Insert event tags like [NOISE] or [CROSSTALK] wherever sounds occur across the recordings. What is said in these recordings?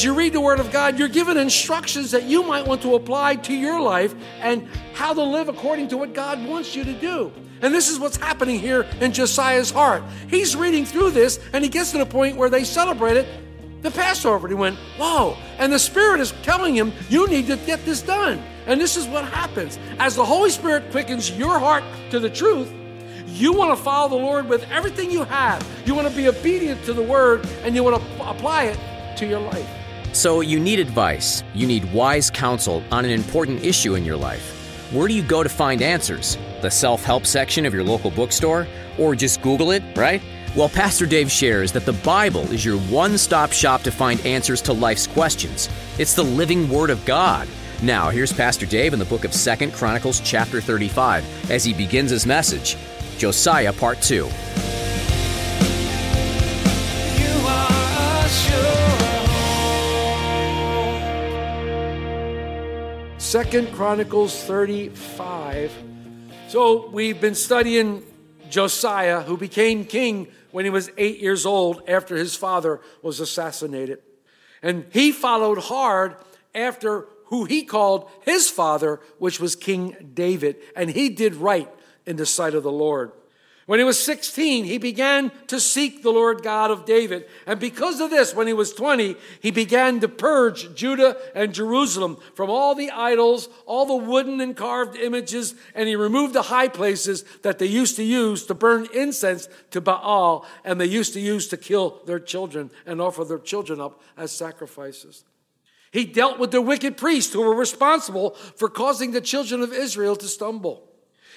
As you read the Word of God, you're given instructions that you might want to apply to your life and how to live according to what God wants you to do. And this is what's happening here in Josiah's heart. He's reading through this and he gets to the point where they celebrated the Passover. And he went, Whoa. And the Spirit is telling him, You need to get this done. And this is what happens. As the Holy Spirit quickens your heart to the truth, you want to follow the Lord with everything you have. You want to be obedient to the Word and you want to apply it to your life. So, you need advice, you need wise counsel on an important issue in your life. Where do you go to find answers? The self help section of your local bookstore? Or just Google it, right? Well, Pastor Dave shares that the Bible is your one stop shop to find answers to life's questions. It's the living Word of God. Now, here's Pastor Dave in the book of 2nd Chronicles, chapter 35, as he begins his message Josiah, part 2. Second Chronicles 35. So we've been studying Josiah, who became king when he was eight years old after his father was assassinated. And he followed hard after who he called his father, which was King David. And he did right in the sight of the Lord. When he was 16, he began to seek the Lord God of David. And because of this, when he was 20, he began to purge Judah and Jerusalem from all the idols, all the wooden and carved images, and he removed the high places that they used to use to burn incense to Baal, and they used to use to kill their children and offer their children up as sacrifices. He dealt with the wicked priests who were responsible for causing the children of Israel to stumble.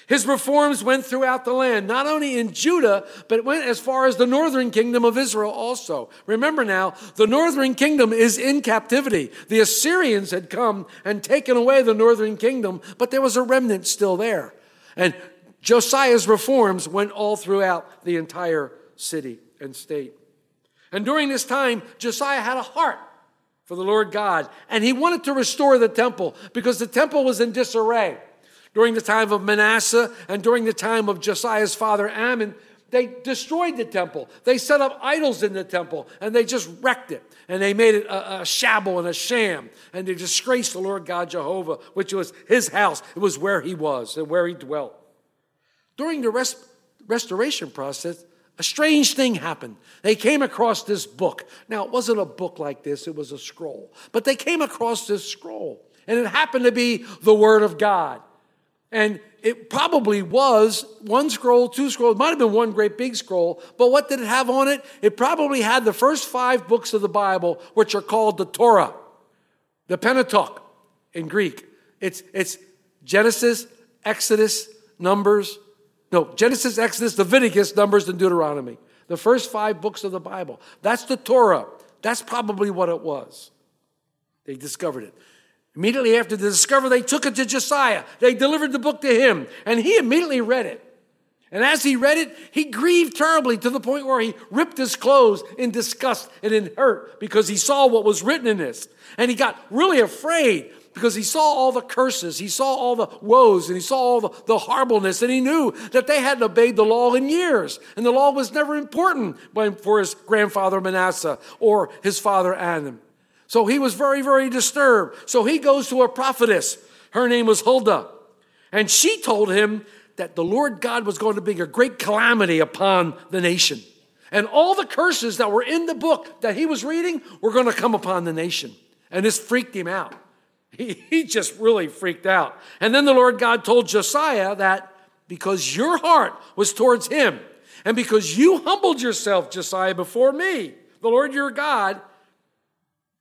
His reforms went throughout the land, not only in Judah, but it went as far as the northern kingdom of Israel also. Remember now, the northern kingdom is in captivity. The Assyrians had come and taken away the northern kingdom, but there was a remnant still there. And Josiah's reforms went all throughout the entire city and state. And during this time, Josiah had a heart for the Lord God, and he wanted to restore the temple because the temple was in disarray. During the time of Manasseh and during the time of Josiah's father Amon, they destroyed the temple. They set up idols in the temple and they just wrecked it. And they made it a, a shabble and a sham. And they disgraced the Lord God Jehovah, which was his house. It was where he was and where he dwelt. During the rest, restoration process, a strange thing happened. They came across this book. Now, it wasn't a book like this, it was a scroll. But they came across this scroll. And it happened to be the Word of God. And it probably was one scroll, two scrolls, it might have been one great big scroll, but what did it have on it? It probably had the first five books of the Bible, which are called the Torah, the Pentateuch in Greek. It's, it's Genesis, Exodus, Numbers, no, Genesis, Exodus, Leviticus, Numbers, and Deuteronomy. The first five books of the Bible. That's the Torah. That's probably what it was. They discovered it. Immediately after the discovery, they took it to Josiah. They delivered the book to him, and he immediately read it. And as he read it, he grieved terribly to the point where he ripped his clothes in disgust and in hurt because he saw what was written in this. And he got really afraid because he saw all the curses, he saw all the woes, and he saw all the, the horribleness, and he knew that they hadn't obeyed the law in years. And the law was never important for his grandfather Manasseh or his father Amon. So he was very, very disturbed. So he goes to a prophetess. Her name was Huldah. And she told him that the Lord God was going to bring a great calamity upon the nation. And all the curses that were in the book that he was reading were going to come upon the nation. And this freaked him out. [LAUGHS] He, he just really freaked out. And then the Lord God told Josiah that because your heart was towards him, and because you humbled yourself, Josiah, before me, the Lord your God,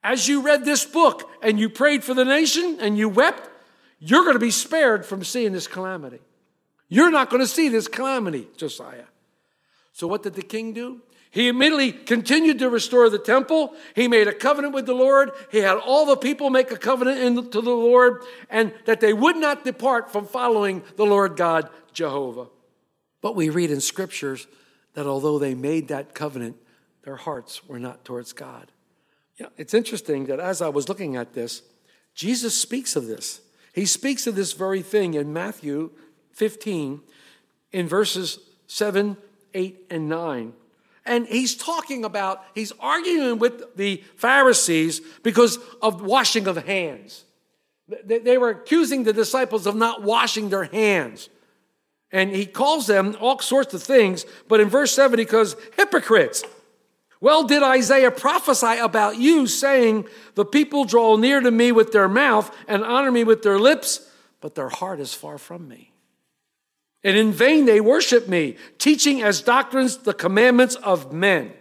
as you read this book and you prayed for the nation and you wept, you're going to be spared from seeing this calamity. You're not going to see this calamity, Josiah. So, what did the king do? He immediately continued to restore the temple. He made a covenant with the Lord. He had all the people make a covenant in- to the Lord, and that they would not depart from following the Lord God Jehovah. But we read in scriptures that although they made that covenant, their hearts were not towards God. It's interesting that as I was looking at this, Jesus speaks of this. He speaks of this very thing in Matthew 15 in verses 7, 8, and 9. And he's talking about, he's arguing with the Pharisees because of washing of hands. They they were accusing the disciples of not washing their hands. And he calls them all sorts of things, but in verse 7 he goes, hypocrites. Well, did Isaiah prophesy about you, saying, The people draw near to me with their mouth and honor me with their lips, but their heart is far from me. And in vain they worship me, teaching as doctrines the commandments of men.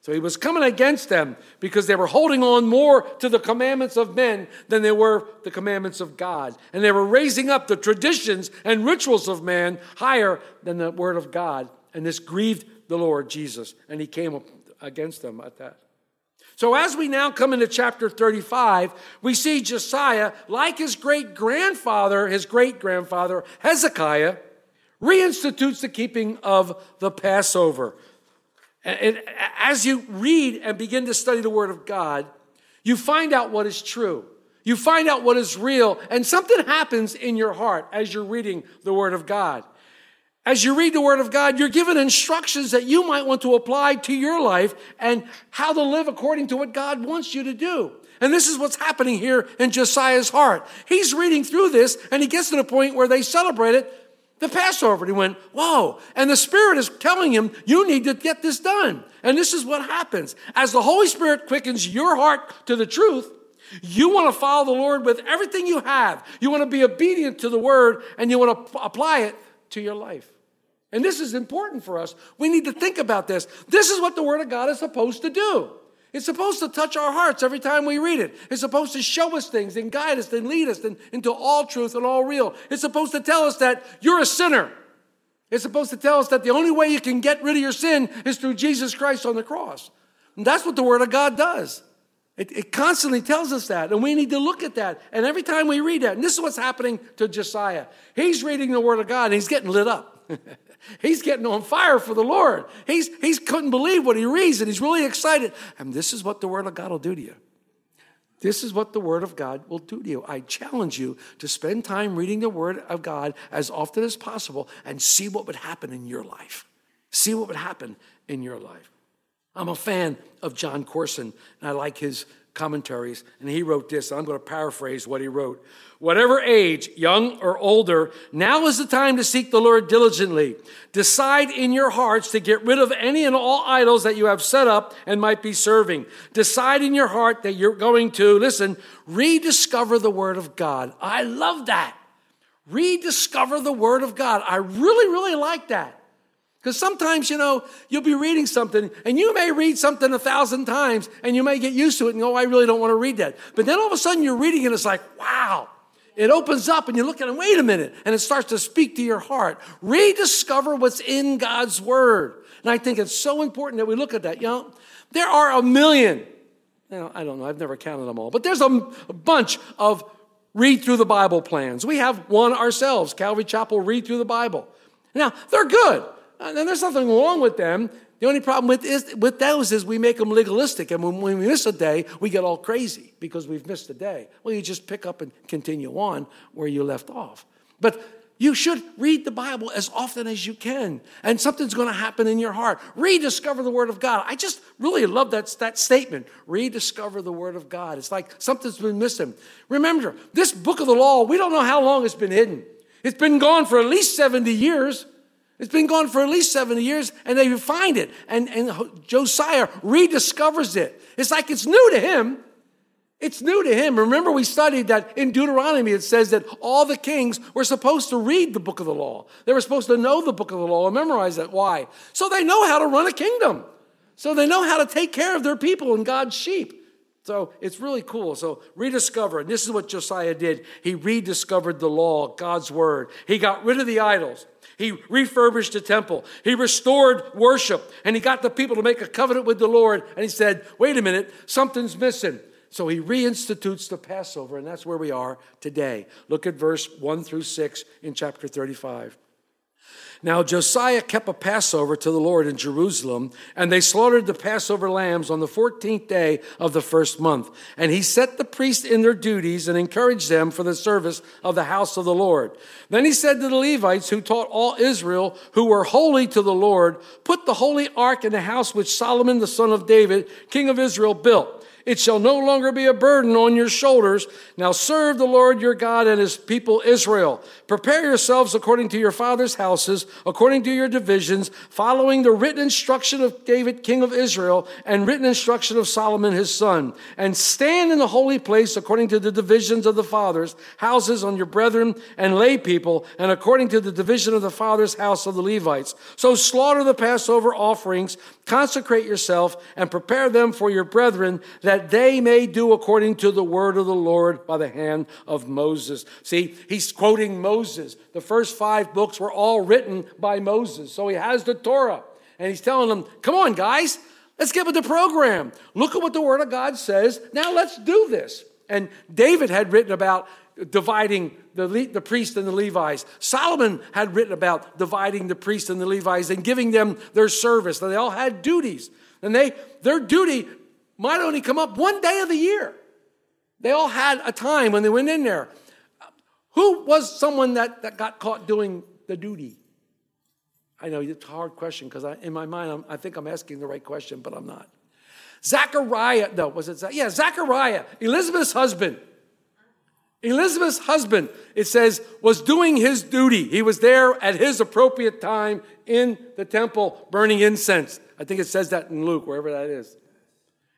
So he was coming against them because they were holding on more to the commandments of men than they were the commandments of God. And they were raising up the traditions and rituals of man higher than the word of God. And this grieved the Lord Jesus, and he came against them at that. So, as we now come into chapter 35, we see Josiah, like his great grandfather, his great grandfather, Hezekiah, reinstitutes the keeping of the Passover. And as you read and begin to study the Word of God, you find out what is true. You find out what is real, and something happens in your heart as you're reading the Word of God. As you read the Word of God, you're given instructions that you might want to apply to your life and how to live according to what God wants you to do. And this is what's happening here in Josiah's heart. He's reading through this, and he gets to the point where they celebrated the Passover. And he went, Whoa. And the Spirit is telling him, You need to get this done. And this is what happens. As the Holy Spirit quickens your heart to the truth, you want to follow the Lord with everything you have. You want to be obedient to the word, and you want to apply it to your life. And this is important for us. We need to think about this. This is what the Word of God is supposed to do. It's supposed to touch our hearts every time we read it. It's supposed to show us things and guide us and lead us in- into all truth and all real. It's supposed to tell us that you're a sinner. It's supposed to tell us that the only way you can get rid of your sin is through Jesus Christ on the cross. And that's what the Word of God does. It, it constantly tells us that, and we need to look at that. And every time we read that, and this is what's happening to Josiah. He's reading the Word of God, and he's getting lit up. [LAUGHS] he's getting on fire for the Lord. He's, he's couldn't believe what he reads, and he's really excited. And this is what the Word of God will do to you. This is what the Word of God will do to you. I challenge you to spend time reading the Word of God as often as possible and see what would happen in your life. See what would happen in your life. I'm a fan of Jon Courson, and I like his commentaries. And he wrote this. I'm going to paraphrase what he wrote. Whatever age, young or older, now is the time to seek the Lord diligently. Decide in your hearts to get rid of any and all idols that you have set up and might be serving. Decide in your heart that you're going to, listen, rediscover the Word of God. I love that. Rediscover the Word of God. I really, really like that. Because sometimes, you know, you'll be reading something and you may read something a thousand times and you may get used to it and go, oh, I really don't want to read that. But then all of a sudden you're reading and it's like, wow. It opens up and you look at it, wait a minute, and it starts to speak to your heart. Rediscover what's in God's Word. And I think it's so important that we look at that. You know, there are a million, you know, I don't know, I've never counted them all, but there's a bunch of read through the Bible plans. We have one ourselves, Calvary Chapel Read Through the Bible. Now, they're good. Uh, and there's nothing wrong with them. The only problem with, is, with those is we make them legalistic. And when, when we miss a day, we get all crazy because we've missed a day. Well, you just pick up and continue on where you left off. But you should read the Bible as often as you can, and something's going to happen in your heart. Rediscover the Word of God. I just really love that, that statement. Rediscover the Word of God. It's like something's been missing. Remember, this book of the law, we don't know how long it's been hidden. It's been gone for at least 70 years. It's been gone for at least 70 years, and they find it. And, and Josiah rediscovers it. It's like it's new to him. It's new to him. Remember, we studied that in Deuteronomy, it says that all the kings were supposed to read the book of the law. They were supposed to know the book of the law and memorize it. Why? So they know how to run a kingdom. So they know how to take care of their people and God's sheep. So it's really cool. So rediscover. And this is what Josiah did. He rediscovered the law, God's word. He got rid of the idols. He refurbished the temple. He restored worship. And he got the people to make a covenant with the Lord. And he said, wait a minute, something's missing. So he reinstitutes the Passover, and that's where we are today. Look at verse 1 through 6 in chapter 35. Now Josiah kept a Passover to the Lord in Jerusalem, and they slaughtered the Passover lambs on the 14th day of the first month. And he set the priests in their duties and encouraged them for the service of the house of the Lord. Then he said to the Levites who taught all Israel, who were holy to the Lord, Put the holy ark in the house which Solomon the son of David, king of Israel, built. It shall no longer be a burden on your shoulders. Now serve the Lord your God and his people Israel. Prepare yourselves according to your father's houses, according to your divisions, following the written instruction of David, king of Israel, and written instruction of Solomon his son. And stand in the holy place according to the divisions of the fathers' houses on your brethren and lay people, and according to the division of the father's house of the Levites. So slaughter the Passover offerings, consecrate yourself, and prepare them for your brethren that that they may do according to the word of the Lord by the hand of Moses. See, he's quoting Moses. The first five books were all written by Moses. So he has the Torah. And he's telling them, come on, guys, let's get with the program. Look at what the word of God says. Now let's do this. And David had written about dividing the, Le- the priest and the Levites. Solomon had written about dividing the priest and the Levites and giving them their service. They all had duties. And they, their duty might only come up one day of the year. They all had a time when they went in there. Who was someone that, that got caught doing the duty? I know it's a hard question because in my mind, I'm, i think I'm asking the right question, but I'm not. Zachariah, no, was it? Yeah, Zachariah, Elizabeth's husband. Elizabeth's husband, it says, was doing his duty. He was there at his appropriate time in the temple burning incense. I think it says that in Luke, wherever that is.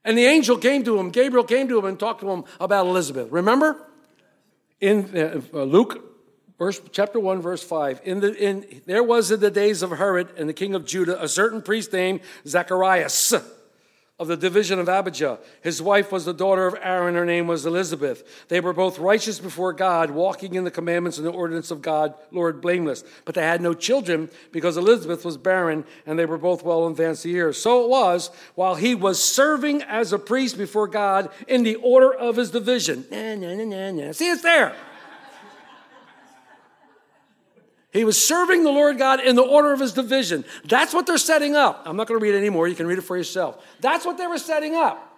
And the angel came to him, Gabriel came to him and talked to him about Elizabeth. Remember? In uh, Luke verse chapter 1 verse 5 in the in there was in the days of herod and the king of judah a certain priest named zacharias of the division of abijah. His wife was the daughter of aaron. Her name was elizabeth. They were both righteous before god walking in the commandments and the ordinance of god lord blameless. But they had no children because elizabeth was barren and they were both well advanced years. So it was while he was serving as a priest before god in the order of his division. Nah, nah, nah, see it's there He was serving the Lord God in the order of his division. That's what they're setting up. I'm not going to read it anymore. You can read it for yourself. That's what they were setting up.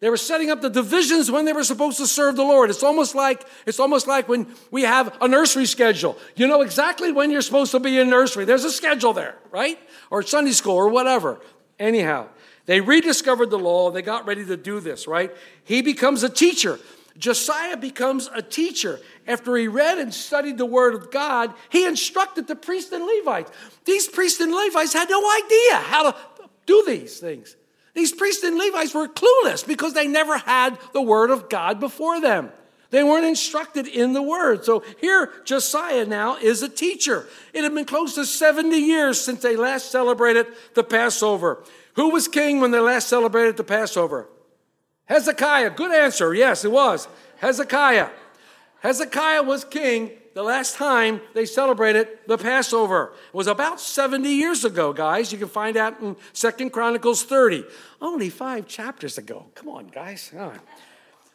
They were setting up the divisions when they were supposed to serve the Lord. It's almost like it's almost like when we have a nursery schedule. You know exactly when you're supposed to be in nursery. There's a schedule there, right? Or Sunday school or whatever. Anyhow, they rediscovered the law. They got ready to do this, right? He becomes a teacher. Josiah becomes a teacher. After he read and studied the word of God, he instructed the priests and Levites. These priests and Levites had no idea how to do these things. These priests and Levites were clueless because they never had the word of God before them. They weren't instructed in the word. So here, Josiah now is a teacher. It had been close to 70 years since they last celebrated the Passover. Who was king when they last celebrated the Passover? Hezekiah, good answer. Yes, it was. Hezekiah. Hezekiah was king the last time they celebrated the Passover. It was about 70 years ago, guys. You can find out in Second Chronicles 30. Only five chapters ago. Come on, guys. All right.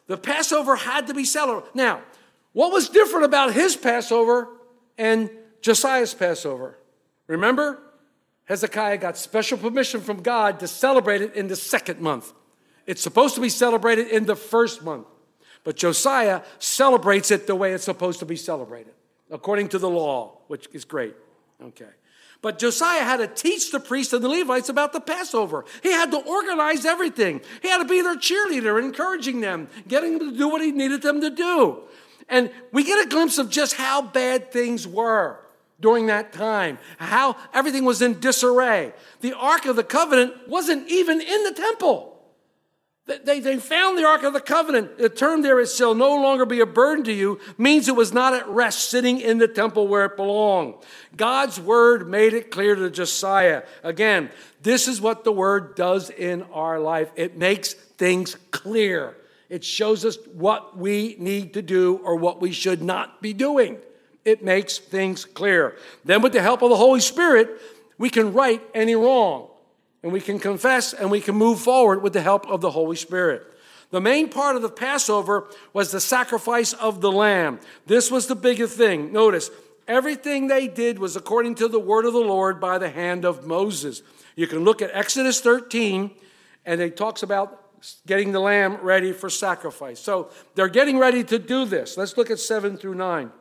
The Passover had to be celebrated. Now, what was different about his Passover and Josiah's Passover? Remember? Hezekiah got special permission from God to celebrate it in the second month. It's supposed to be celebrated in the first month. But Josiah celebrates it the way it's supposed to be celebrated, according to the law, which is great. Okay. But Josiah had to teach the priests and the Levites about the Passover. He had to organize everything. He had to be their cheerleader, encouraging them, getting them to do what he needed them to do. And we get a glimpse of just how bad things were during that time, how everything was in disarray. The Ark of the Covenant wasn't even in the temple. They, they found the Ark of the Covenant. The term there, it shall no longer be a burden to you, means it was not at rest sitting in the temple where it belonged. God's word made it clear to Josiah. Again, this is what the word does in our life it makes things clear, it shows us what we need to do or what we should not be doing. It makes things clear. Then, with the help of the Holy Spirit, we can right any wrong and we can confess and we can move forward with the help of the Holy Spirit. The main part of the Passover was the sacrifice of the lamb. This was the biggest thing. Notice, everything they did was according to the word of the Lord by the hand of Moses. You can look at Exodus 13, and it talks about getting the lamb ready for sacrifice. So they're getting ready to do this. Let's look at 7 through 9.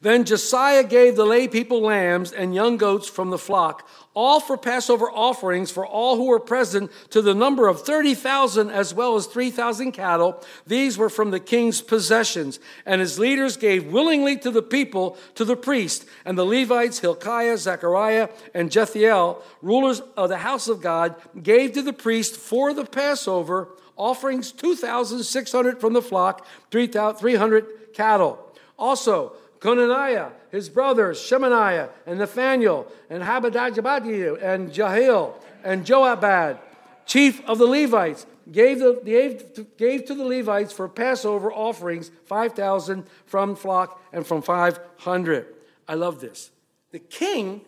Then Josiah gave the lay people lambs and young goats from the flock, all for Passover offerings for all who were present, to the number of 30,000 as well as 3,000 cattle. These were from the king's possessions. And his leaders gave willingly to the people, to the priest, and the Levites, Hilkiah, Zechariah, and Jehiel, rulers of the house of God, gave to the priest for the Passover offerings 2,600 from the flock, 300 cattle. Also, Conaniah, his brothers, Shemaniah, and Nathaniel, and Habadajabadi, and Jahil, and Joabad, chief of the Levites, gave, the, gave, gave to the Levites for Passover offerings 5,000 from flock and from 500. I love this. The king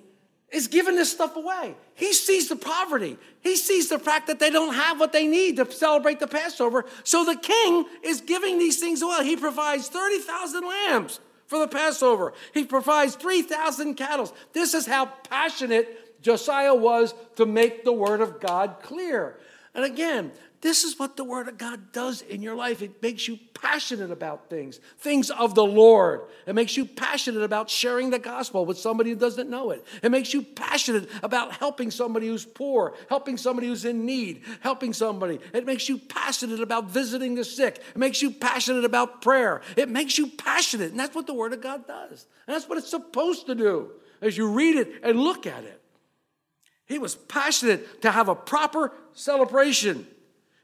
is giving this stuff away. He sees the poverty. He sees the fact that they don't have what they need to celebrate the Passover. So the king is giving these things away. He provides 30,000 lambs for the Passover. He provides 3,000 cattle. This is how passionate Josiah was to make the word of God clear. And again, this is what the Word of God does in your life. It makes you passionate about things, things of the Lord. It makes you passionate about sharing the gospel with somebody who doesn't know it. It makes you passionate about helping somebody who's poor, helping somebody who's in need, helping somebody. It makes you passionate about visiting the sick. It makes you passionate about prayer. It makes you passionate. And that's what the Word of God does. And that's what it's supposed to do as you read it and look at it. He was passionate to have a proper celebration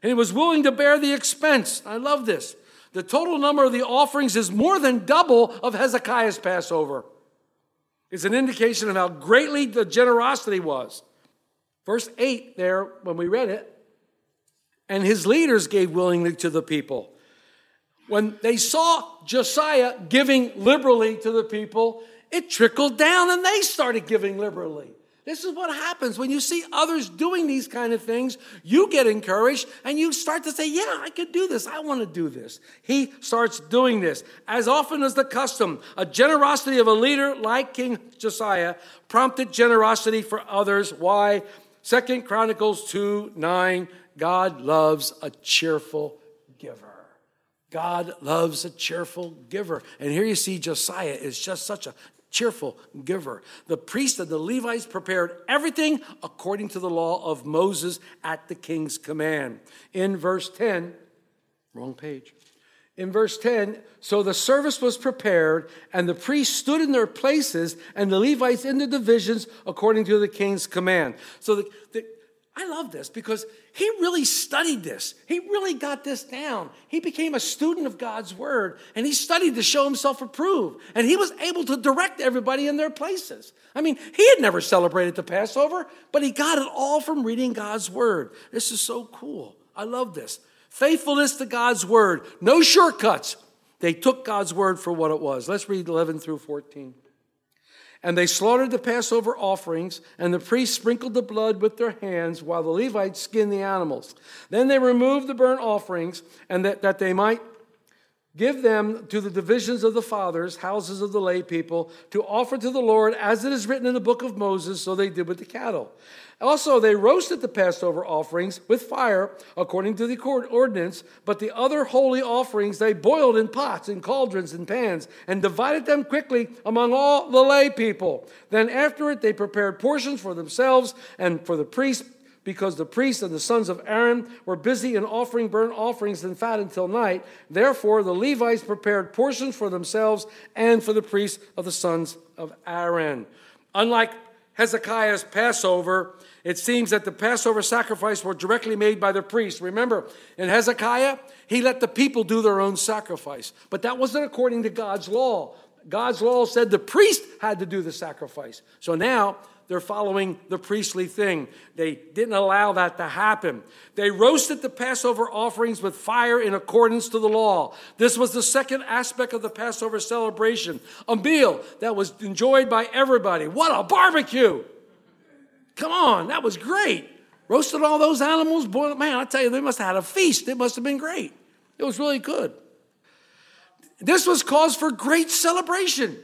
and he was willing to bear the expense. I love this. The total number of the offerings is more than double of Hezekiah's Passover. It's an indication of how greatly the generosity was. Verse 8 there, when we read it, and his leaders gave willingly to the people. When they saw Josiah giving liberally to the people, it trickled down and they started giving liberally. This is what happens when you see others doing these kind of things. You get encouraged and you start to say, Yeah, I could do this. I want to do this. He starts doing this. As often as the custom, a generosity of a leader like King Josiah prompted generosity for others. Why? Second Chronicles 2 9, God loves a cheerful giver. God loves a cheerful giver. And here you see Josiah is just such a cheerful giver. The priests and the Levites prepared everything according to the law of Moses at the king's command. In verse 10, wrong page. In verse 10, so the service was prepared, and the priests stood in their places, and the Levites in the divisions according to the king's command. So the, the, I love this because he really studied this. He really got this down. He became a student of God's word and he studied to show himself approved. And he was able to direct everybody in their places. I mean, he had never celebrated the Passover, but he got it all from reading God's word. This is so cool. I love this. Faithfulness to God's word, no shortcuts. They took God's word for what it was. Let's read 11 through 14. And they slaughtered the Passover offerings, and the priests sprinkled the blood with their hands while the Levites skinned the animals. Then they removed the burnt offerings, and that, that they might give them to the divisions of the fathers, houses of the lay people, to offer to the Lord as it is written in the book of Moses, so they did with the cattle. Also, they roasted the Passover offerings with fire according to the ordinance, but the other holy offerings they boiled in pots and cauldrons and pans and divided them quickly among all the lay people. Then after it, they prepared portions for themselves and for the priests because the priests and the sons of Aaron were busy in offering burnt offerings and fat until night. Therefore, the Levites prepared portions for themselves and for the priests of the sons of Aaron. Unlike Hezekiah's Passover, it seems that the Passover sacrifice were directly made by the priests. Remember, in Hezekiah, he let the people do their own sacrifice. But that wasn't according to God's law. God's law said the priest had to do the sacrifice. So now they're following the priestly thing. They didn't allow that to happen. They roasted the Passover offerings with fire in accordance to the law. This was the second aspect of the Passover celebration, a meal that was enjoyed by everybody. What a barbecue! Come on, that was great. Roasted all those animals, boy, man, I tell you, they must have had a feast. It must have been great. It was really good. This was cause for great celebration.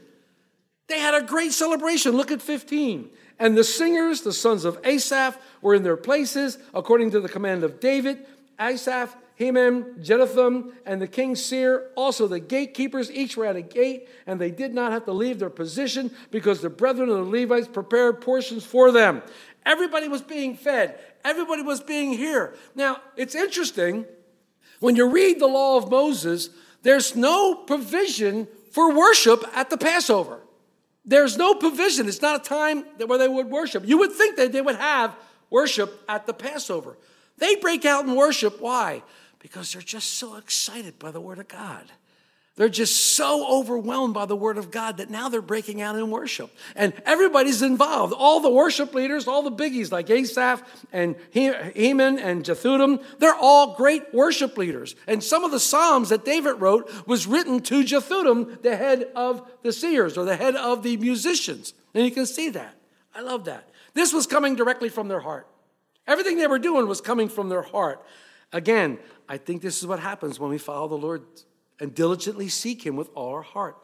They had a great celebration. Look at 15. And the singers, the sons of Asaph, were in their places according to the command of David. Asaph, Heman, Jeduthun, and the king seer, also the gatekeepers, each were at a gate, and they did not have to leave their position because the brethren of the Levites prepared portions for them. Everybody was being fed, everybody was being here. Now, it's interesting when you read the law of Moses, there's no provision for worship at the Passover. There's no provision. It's not a time where they would worship. You would think that they would have worship at the Passover. They break out in worship. Why? Because they're just so excited by the Word of God. They're just so overwhelmed by the Word of God that now they're breaking out in worship. And everybody's involved. All the worship leaders, all the biggies like Asaph and Heman and Jethudim, they're all great worship leaders. And some of the Psalms that David wrote was written to Jethudim, the head of the seers or the head of the musicians. And you can see that. I love that. This was coming directly from their heart. Everything they were doing was coming from their heart. Again, I think this is what happens when we follow the Lord and diligently seek Him with all our heart.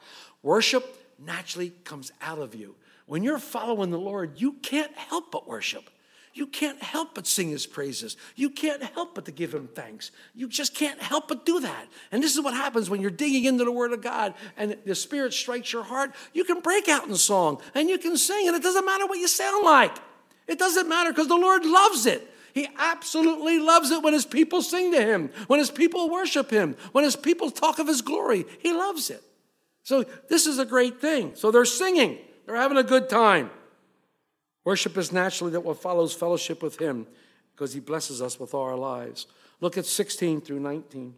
Worship naturally comes out of you. When you're following the Lord, you can't help but worship. You can't help but sing his praises. You can't help but to give him thanks. You just can't help but do that. And this is what happens when you're digging into the word of God and the spirit strikes your heart. You can break out in song and you can sing, and it doesn't matter what you sound like. It doesn't matter because the Lord loves it. He absolutely loves it when his people sing to him, when his people worship him, when his people talk of his glory. He loves it. So this is a great thing. So they're singing, they're having a good time. Worship is naturally that what follows fellowship with him because he blesses us with all our lives. Look at 16 through 19.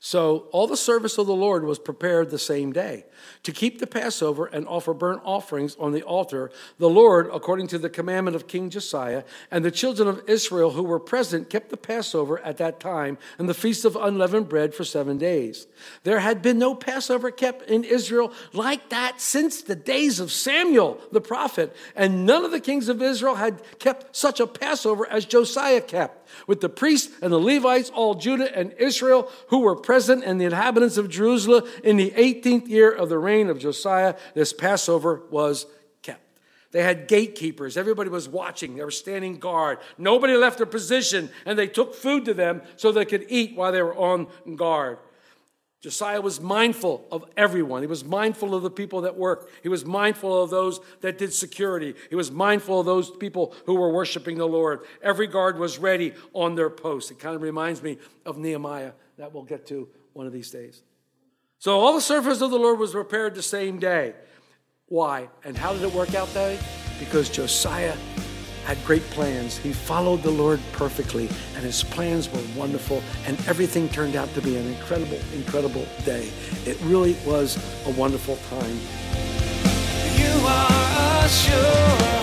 So all the service of the Lord was prepared the same day. To keep the Passover and offer burnt offerings on the altar, the Lord, according to the commandment of King Josiah, and the children of Israel who were present kept the Passover at that time and the feast of unleavened bread for seven days. There had been no Passover kept in Israel like that since the days of Samuel the prophet, and none of the kings of Israel had kept such a Passover as Josiah kept with the priests and the Levites, all Judah and Israel, who were present, and the inhabitants of Jerusalem in the 18th year of the reign of Josiah, this Passover was kept. They had gatekeepers. Everybody was watching. They were standing guard. Nobody left their position, and they took food to them so they could eat while they were on guard. Josiah was mindful of everyone. He was mindful of the people that worked. He was mindful of those that did security. He was mindful of those people who were worshiping the Lord. Every guard was ready on their post. It kind of reminds me of Nehemiah that we'll get to one of these days. So all the service of the Lord was prepared the same day. Why? And how did it work out that way? Because Josiah had great plans. He followed the Lord perfectly, and his plans were wonderful, and everything turned out to be an incredible, incredible day. It really was a wonderful time. You are a sure hope.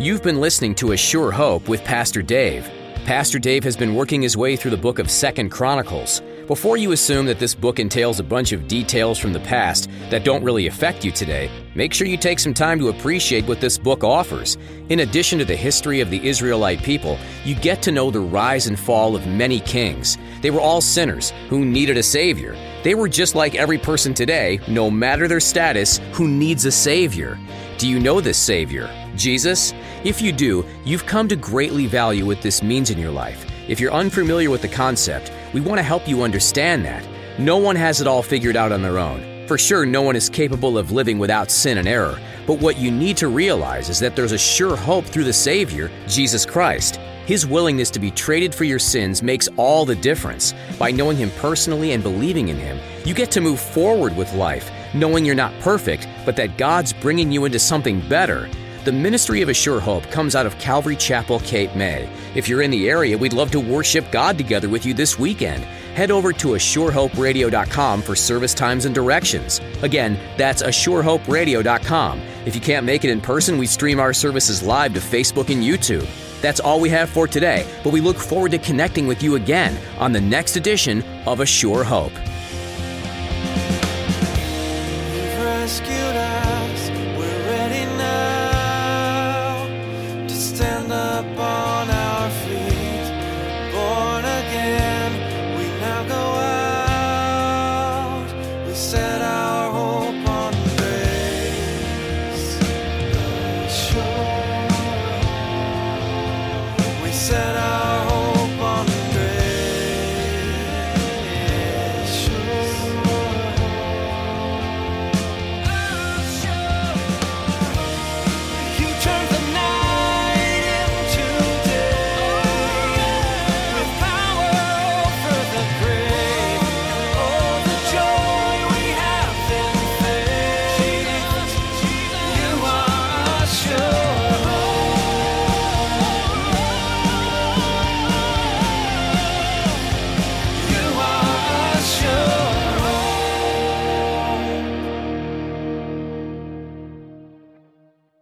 You've been listening to A Sure Hope with Pastor Dave. Pastor Dave has been working his way through the book of Second Chronicles. Before you assume that this book entails a bunch of details from the past that don't really affect you today, make sure you take some time to appreciate what this book offers. In addition to the history of the Israelite people, you get to know the rise and fall of many kings. They were all sinners who needed a savior. They were just like every person today, no matter their status, who needs a savior. Do you know this savior? Jesus? If you do, you've come to greatly value what this means in your life. If you're unfamiliar with the concept, we want to help you understand that. No one has it all figured out on their own. For sure, no one is capable of living without sin and error. But what you need to realize is that there's a sure hope through the Savior, Jesus Christ. His willingness to be traded for your sins makes all the difference. By knowing Him personally and believing in Him, you get to move forward with life, knowing you're not perfect, but that God's bringing you into something better. The ministry of A Sure Hope comes out of Calvary Chapel, Cape May. If you're in the area, we'd love to worship God together with you this weekend. Head over to ASureHopeRadio.com for service times and directions. Again, that's ASureHopeRadio.com. If you can't make it in person, we stream our services live to Facebook and YouTube. That's all we have for today, but we look forward to connecting with you again on the next edition of A Sure Hope.